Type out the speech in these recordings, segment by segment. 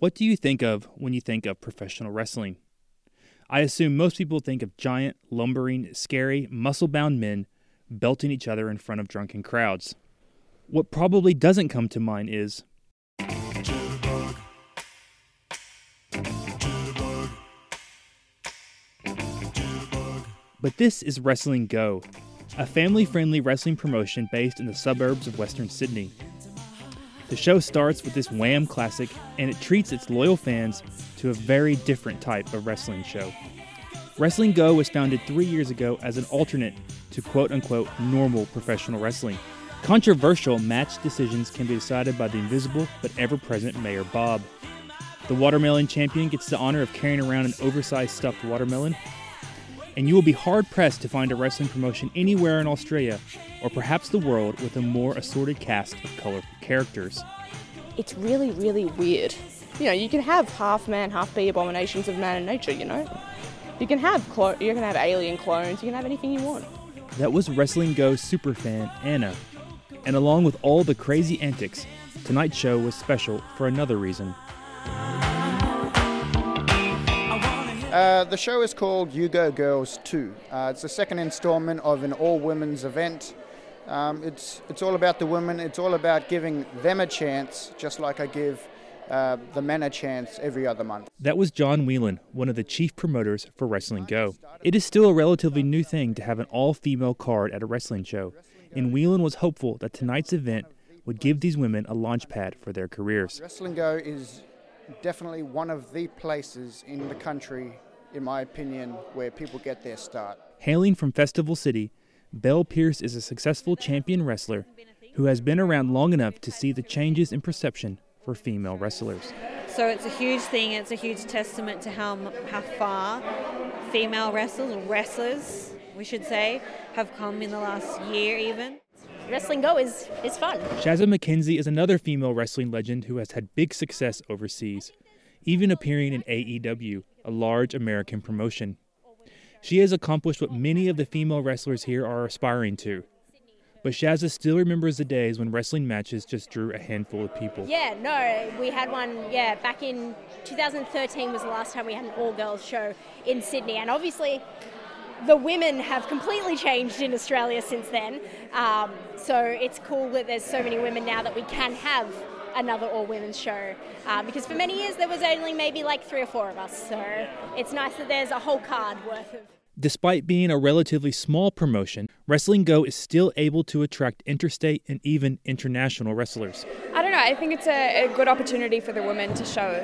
What do you think of when you think of professional wrestling? I assume most people think of giant, lumbering, scary, muscle bound men belting each other in front of drunken crowds. What probably doesn't come to mind is But this is Wrestling Go, a family friendly wrestling promotion based in the suburbs of Western Sydney. The show starts with this Wham classic, and it treats its loyal fans to a very different type of wrestling show. Wrestling Go was founded three years ago as an alternate to quote unquote normal professional wrestling. Controversial match decisions can be decided by the invisible but ever present Mayor Bob. The watermelon champion gets the honor of carrying around an oversized stuffed watermelon. And you will be hard pressed to find a wrestling promotion anywhere in Australia or perhaps the world with a more assorted cast of colorful characters. It's really, really weird. You know, you can have half man, half bee abominations of man and nature. You know, you can have clo- you can have alien clones. You can have anything you want. That was Wrestling Go superfan Anna. And along with all the crazy antics, tonight's show was special for another reason. Uh, the show is called You Go Girls 2. Uh, it's the second installment of an all women's event. Um, it's, it's all about the women, it's all about giving them a chance, just like I give uh, the men a chance every other month. That was John Whelan, one of the chief promoters for Wrestling Go. It is still a relatively new thing to have an all female card at a wrestling show, and Whelan was hopeful that tonight's event would give these women a launch pad for their careers. Wrestling Go is definitely one of the places in the country, in my opinion, where people get their start. Hailing from Festival City, Belle Pierce is a successful champion wrestler who has been around long enough to see the changes in perception for female wrestlers. So it's a huge thing. It's a huge testament to how how far female wrestlers, or wrestlers, we should say, have come in the last year even. Wrestling Go is, is fun. Shazza McKenzie is another female wrestling legend who has had big success overseas, even appearing in AEW, a large American promotion. She has accomplished what many of the female wrestlers here are aspiring to. But Shazza still remembers the days when wrestling matches just drew a handful of people. Yeah, no, we had one, yeah, back in 2013 was the last time we had an all girls show in Sydney. And obviously, the women have completely changed in Australia since then. Um, so it's cool that there's so many women now that we can have another all women's show. Uh, because for many years there was only maybe like three or four of us. So it's nice that there's a whole card worth of. Despite being a relatively small promotion, Wrestling Go is still able to attract interstate and even international wrestlers. I don't know. I think it's a, a good opportunity for the women to show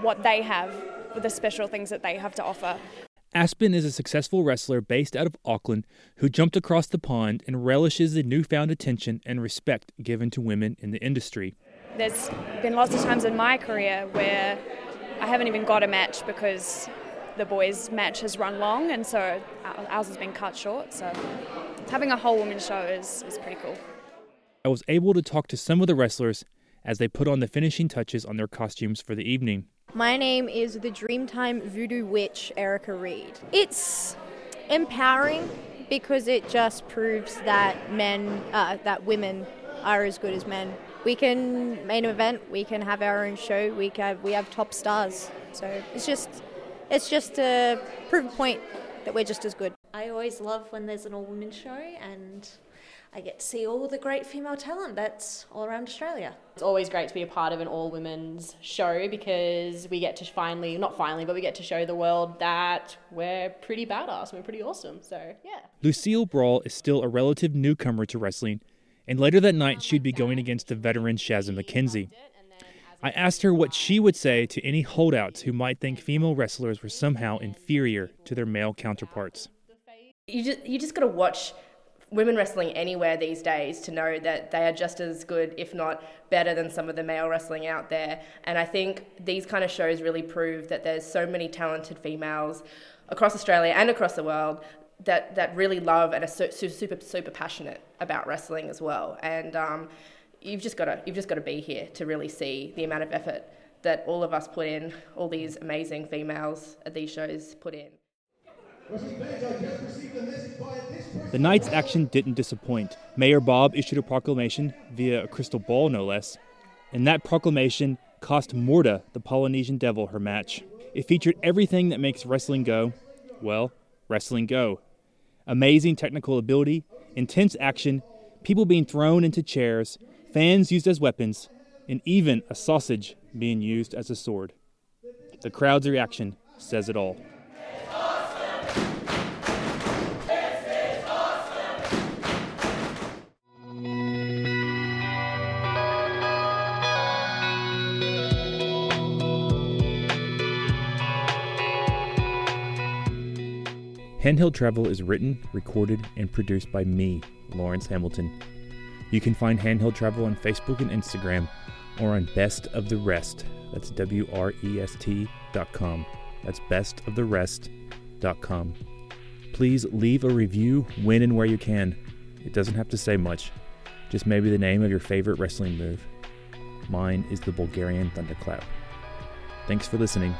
what they have, the special things that they have to offer. Aspen is a successful wrestler based out of Auckland who jumped across the pond and relishes the newfound attention and respect given to women in the industry. There's been lots of times in my career where I haven't even got a match because the boys' match has run long, and so ours has been cut short. So having a whole women's show is, is pretty cool. I was able to talk to some of the wrestlers as they put on the finishing touches on their costumes for the evening. My name is the Dreamtime Voodoo Witch, Erica Reed. It's empowering because it just proves that men, uh, that women are as good as men. We can main event, we can have our own show, we have we have top stars. So it's just it's just a proof point that we're just as good. I always love when there's an all women show and I get to see all the great female talent that's all around Australia. It's always great to be a part of an all women's show because we get to finally, not finally, but we get to show the world that we're pretty badass, we're pretty awesome. So, yeah. Lucille Brawl is still a relative newcomer to wrestling, and later that night she'd be going against the veteran Shazza McKenzie. I asked her what she would say to any holdouts who might think female wrestlers were somehow inferior to their male counterparts. You just you just got to watch women wrestling anywhere these days to know that they are just as good, if not better, than some of the male wrestling out there. And I think these kind of shows really prove that there's so many talented females across Australia and across the world that, that really love and are so, super super passionate about wrestling as well. And um, you've just got to you've just got to be here to really see the amount of effort that all of us put in, all these amazing females at these shows put in. The night's action didn't disappoint. Mayor Bob issued a proclamation via a crystal ball, no less. and that proclamation, cost Morta, the Polynesian devil, her match. It featured everything that makes wrestling go, well, wrestling go. Amazing technical ability, intense action, people being thrown into chairs, fans used as weapons, and even a sausage being used as a sword. The crowd's reaction says it all. Handheld Travel is written, recorded, and produced by me, Lawrence Hamilton. You can find Handheld Travel on Facebook and Instagram or on Best of the Rest. That's W R E S T dot com. That's Best of the Rest dot com. Please leave a review when and where you can. It doesn't have to say much, just maybe the name of your favorite wrestling move. Mine is the Bulgarian Thunderclap. Thanks for listening.